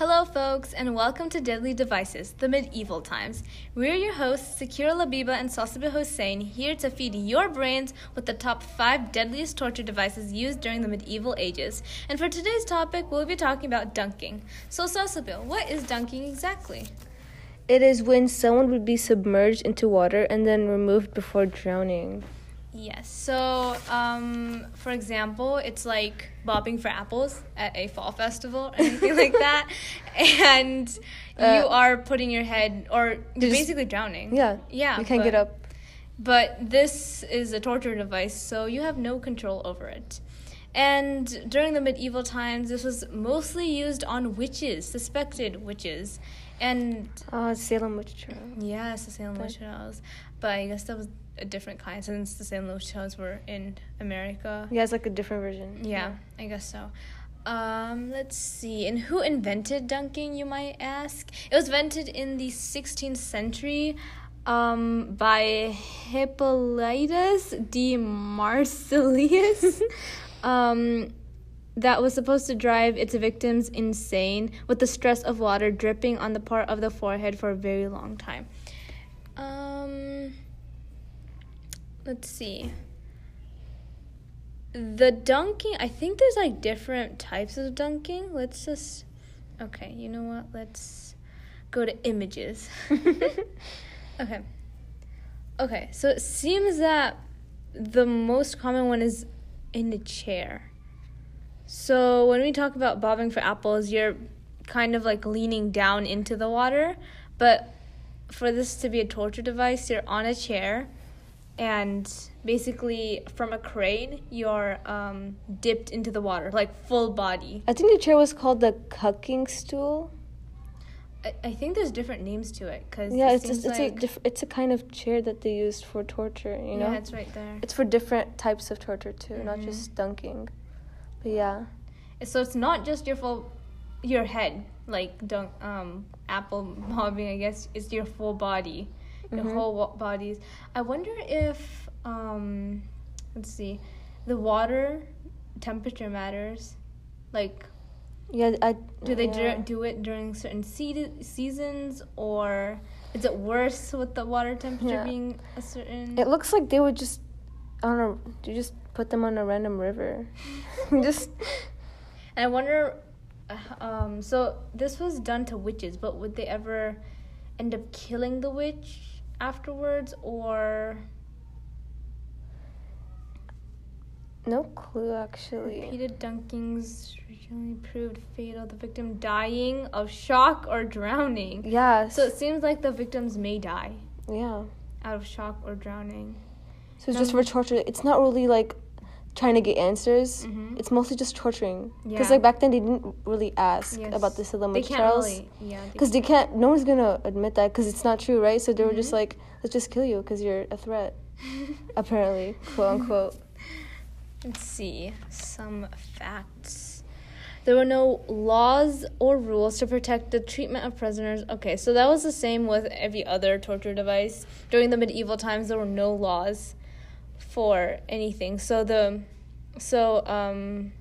Hello, folks, and welcome to Deadly Devices, the medieval times. We're your hosts, Sakira Labiba and Salsabil Hossein, here to feed your brains with the top five deadliest torture devices used during the medieval ages. And for today's topic, we'll be talking about dunking. So, Salsabil, what is dunking exactly? It is when someone would be submerged into water and then removed before drowning. Yes. So, um, for example, it's like bobbing for apples at a fall festival or anything like that, and uh, you are putting your head, or you're basically drowning. Yeah. Yeah. You can't but, get up. But this is a torture device, so you have no control over it. And during the medieval times, this was mostly used on witches, suspected witches. And. Oh, Salem witch trials. Yes, the Salem witch trials. But I guess that was a different kind since the Salem witch trials were in America. Yeah, it's like a different version. Yeah, yeah. I guess so. Um, let's see. And who invented dunking, you might ask? It was invented in the 16th century um, by Hippolytus de Marsiliis. um, that was supposed to drive its victims insane with the stress of water dripping on the part of the forehead for a very long time. Um, let's see. The dunking, I think there's like different types of dunking. Let's just, okay, you know what? Let's go to images. okay. Okay, so it seems that the most common one is in the chair. So when we talk about bobbing for apples, you're kind of like leaning down into the water, but for this to be a torture device, you're on a chair and basically from a crane you're um, dipped into the water like full body i think the chair was called the cucking stool i, I think there's different names to it because yeah it it's just, it's like a diff- it's a kind of chair that they used for torture you know yeah it's right there it's for different types of torture too mm-hmm. not just dunking but yeah. So it's not just your full, your head like dunk um apple bobbing. I guess it's your full body, mm-hmm. whole bodies. I wonder if um, let's see, the water temperature matters, like. Yeah, I, do they yeah. do it during certain se- seasons or is it worse with the water temperature yeah. being a certain? It looks like they would just, I don't know, you just put them on a random river. Just. And I wonder. Um, so this was done to witches, but would they ever end up killing the witch afterwards, or? No clue, actually. Repeated dunkings originally proved fatal. The victim dying of shock or drowning. Yeah. So it seems like the victims may die. Yeah. Out of shock or drowning. So it's just for torture. It's not really like trying to get answers. Mm-hmm. It's mostly just torturing. Because yeah. like back then they didn't really ask yes. about the witch trials. Because they, they, can't. No one's gonna admit that because it's not true, right? So they mm-hmm. were just mm-hmm. like, let's just kill you because you're a threat. Apparently, quote unquote. Let's see some facts. There were no laws or rules to protect the treatment of prisoners. Okay, so that was the same with every other torture device. During the medieval times, there were no laws for anything. So the so um,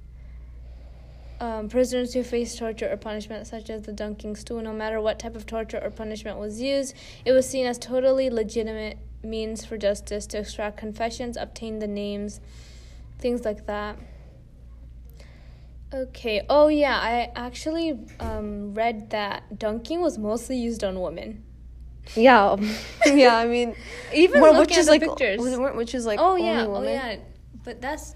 um, prisoners who face torture or punishment, such as the dunking stool, no matter what type of torture or punishment was used, it was seen as totally legitimate means for justice to extract confessions, obtain the names, things like that. Okay. Oh yeah, I actually um, read that dunking was mostly used on women. Yeah, yeah. I mean, even looking at the like, pictures, which is like oh yeah, oh yeah. But that's,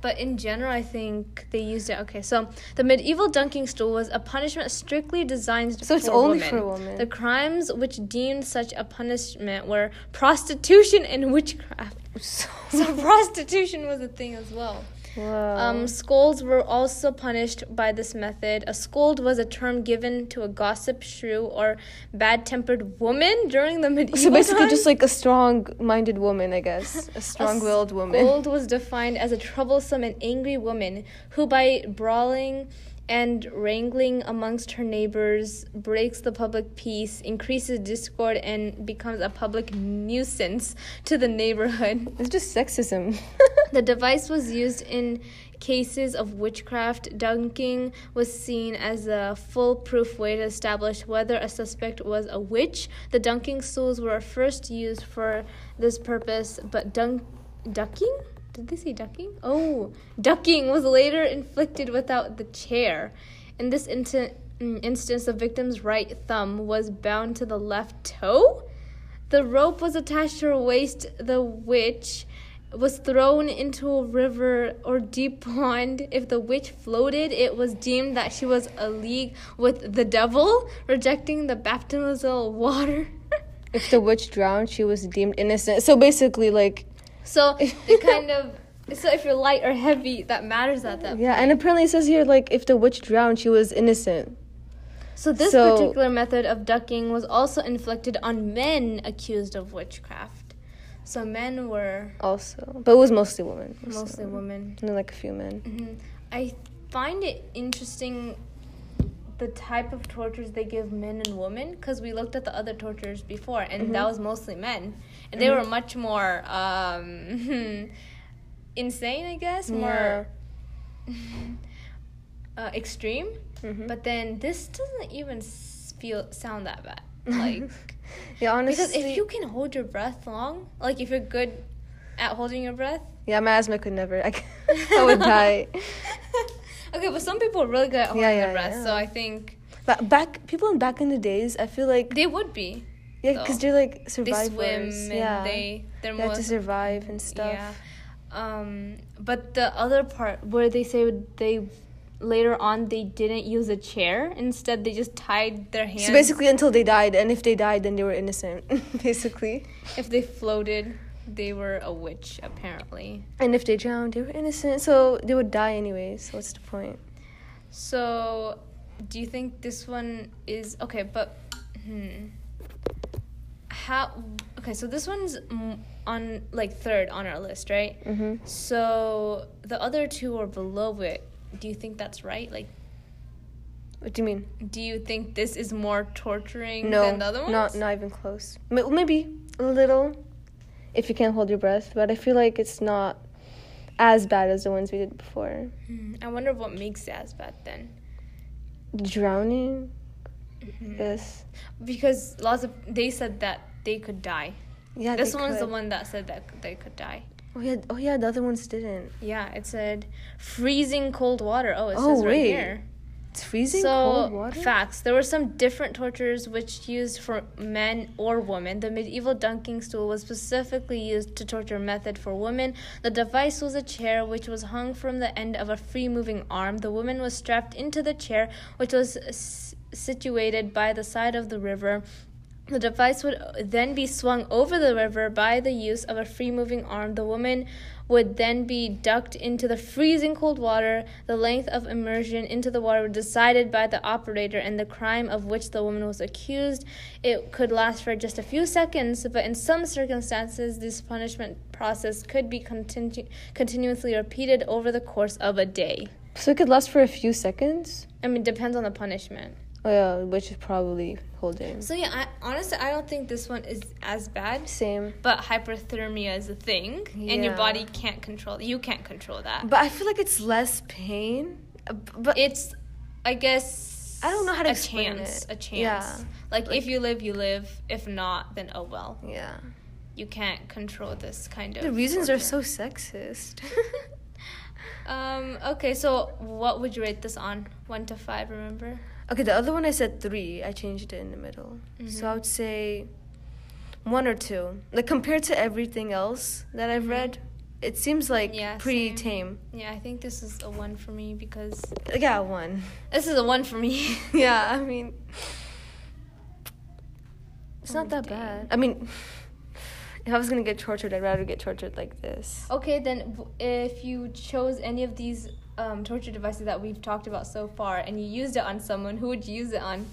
but in general, I think they used it. Okay, so the medieval dunking stool was a punishment strictly designed. So it's only women. for women. The crimes which deemed such a punishment were prostitution and witchcraft. So, so prostitution was a thing as well. Um, scolds were also punished by this method. A scold was a term given to a gossip, shrew, or bad-tempered woman during the medieval So basically, just like a strong-minded woman, I guess, a strong-willed woman. Scold was defined as a troublesome and angry woman who, by brawling and wrangling amongst her neighbors breaks the public peace, increases discord, and becomes a public nuisance to the neighborhood. It's just sexism. the device was used in cases of witchcraft, dunking was seen as a foolproof way to establish whether a suspect was a witch. The dunking stools were first used for this purpose, but dunk ducking? Did they say ducking? Oh, ducking was later inflicted without the chair. In this instance, mm, instance, the victim's right thumb was bound to the left toe. The rope was attached to her waist. The witch was thrown into a river or deep pond. If the witch floated, it was deemed that she was a league with the devil, rejecting the baptismal water. if the witch drowned, she was deemed innocent. So basically, like. So it kind of. So if you're light or heavy, that matters at that yeah, point. and apparently it says here, like, if the witch drowned, she was innocent. So this so, particular method of ducking was also inflicted on men accused of witchcraft. So men were also, but it was mostly women. Mostly, mostly women. And like a few men. Mm-hmm. I find it interesting the type of tortures they give men and women because we looked at the other tortures before and mm-hmm. that was mostly men and they mm-hmm. were much more um, insane i guess more uh, extreme mm-hmm. but then this doesn't even feel sound that bad like yeah, honestly. Because if you can hold your breath long, like if you're good at holding your breath. Yeah, my asthma could never. I, I would die. okay, but some people are really good at holding yeah, yeah, their breath, yeah. so I think. But back people in back in the days, I feel like they would be. Yeah, because they're like survivors. They swim yeah. they they're they have to survive and stuff. Yeah. Um, but the other part where they say they later on they didn't use a chair. Instead, they just tied their hands. So basically, until they died, and if they died, then they were innocent. basically, if they floated, they were a witch apparently. And if they drowned, they were innocent. So they would die anyways. What's the point? So, do you think this one is okay? But hmm, how? Okay, so this one's on like third on our list, right? Mm-hmm. So the other two are below it do you think that's right? Like, what do you mean? Do you think this is more torturing no, than the other ones? not not even close. Maybe a little, if you can't hold your breath. But I feel like it's not as bad as the ones we did before. Hmm. I wonder what makes it as bad then. Drowning. Mm-hmm. Yes. Because lots of they said that they could die. Yeah. This one's could. the one that said that they could die. Oh yeah, oh yeah, the other ones didn't. Yeah, it said freezing cold water. Oh, it oh, says right wait. here. It's freezing so, cold water. Facts. There were some different tortures which used for men or women. The medieval dunking stool was specifically used to torture method for women. The device was a chair which was hung from the end of a free moving arm. The woman was strapped into the chair, which was s- situated by the side of the river. The device would then be swung over the river by the use of a free moving arm. The woman would then be ducked into the freezing cold water. The length of immersion into the water was decided by the operator and the crime of which the woman was accused. It could last for just a few seconds, but in some circumstances, this punishment process could be continu- continuously repeated over the course of a day. So it could last for a few seconds? I mean, it depends on the punishment. Oh yeah, which is probably holding. So yeah, I, honestly, I don't think this one is as bad. Same. But hyperthermia is a thing, yeah. and your body can't control. You can't control that. But I feel like it's less pain. Uh, but it's, I guess. I don't know how to a explain chance, it. A chance. Yeah. Like, like if you live, you live. If not, then oh well. Yeah. You can't control this kind of. The reasons are so sexist. um. Okay. So, what would you rate this on? One to five. Remember. Okay, the other one I said three. I changed it in the middle. Mm-hmm. So I would say one or two. Like compared to everything else that I've mm-hmm. read, it seems like yeah, pretty same. tame. Yeah, I think this is a one for me because yeah, one. This is a one for me. yeah, I mean, it's oh, not that dang. bad. I mean, if I was gonna get tortured, I'd rather get tortured like this. Okay, then if you chose any of these um, torture devices that we've talked about so far and you used it on someone, who would you use it on?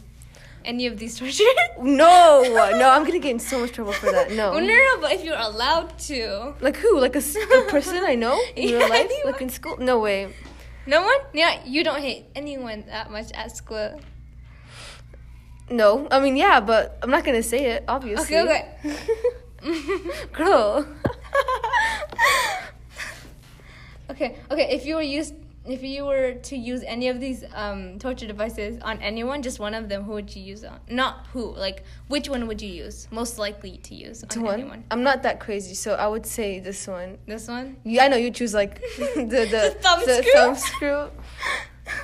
Any of these torture? no, no, I'm gonna get in so much trouble for that. No. no, no, but if you're allowed to. Like who? Like a, a person I know in yeah, real life? Anyone? Like in school? No way. No one? Yeah, you don't hate anyone that much at school. No, I mean yeah, but I'm not gonna say it. Obviously. Okay, okay. Girl. Okay, okay. If you were used, if you were to use any of these um, torture devices on anyone, just one of them, who would you use on? Not who, like which one would you use? Most likely to use on one? anyone. I'm not that crazy, so I would say this one. This one? Yeah, I know you choose like the the, the thumb the screw. Thumb screw.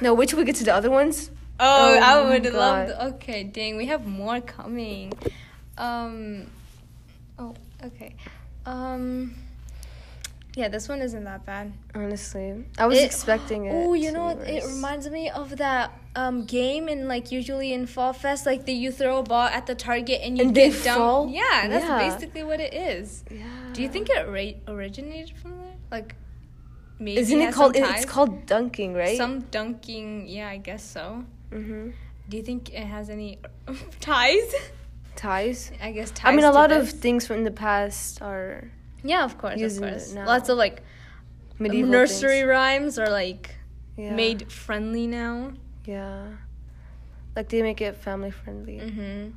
no, which we get to the other ones? Oh, oh I would God. love. The, okay, dang, we have more coming. Um. Oh, okay. Um. Yeah, this one isn't that bad. Honestly, I was it, expecting it. Oh, you know, it reminds me of that um game in like usually in Fall Fest, like the you throw a ball at the target and you and get dumped. Yeah, that's yeah. basically what it is. Yeah. Do you think it ra- originated from there? Like, maybe isn't it called? It's called dunking, right? Some dunking. Yeah, I guess so. Mm-hmm. Do you think it has any ties? Ties. I guess ties. I mean, a lot this. of things from the past are yeah, of course, of course. Lots of like Medieval nursery things. rhymes are like yeah. made friendly now. Yeah, like they make it family friendly. Mm-hmm.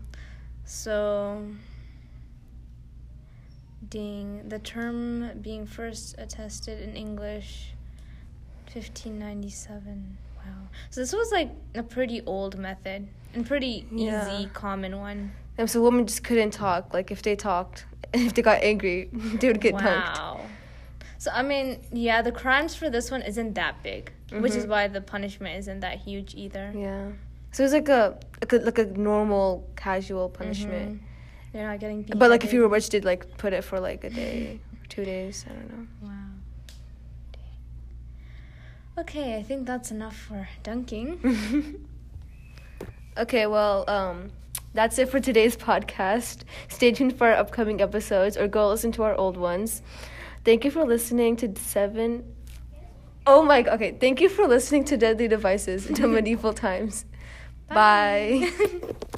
So, ding, the term being first attested in English, fifteen ninety seven. Wow. So this was like a pretty old method and pretty yeah. easy, common one. And so women just couldn't talk. Like if they talked, if they got angry, they would get wow. dunked. So I mean, yeah, the crimes for this one isn't that big, mm-hmm. which is mm-hmm. why the punishment isn't that huge either. Yeah. So it's like a like a, like a normal casual punishment. Mm-hmm. You're not getting. Beheaded. But like if you were rich, did like put it for like a day, or two days. I don't know. Wow. Okay, I think that's enough for dunking. okay, well, um, that's it for today's podcast. Stay tuned for our upcoming episodes or go listen to our old ones. Thank you for listening to seven. Oh my god. Okay. Thank you for listening to Deadly Devices until medieval times. Bye. Bye.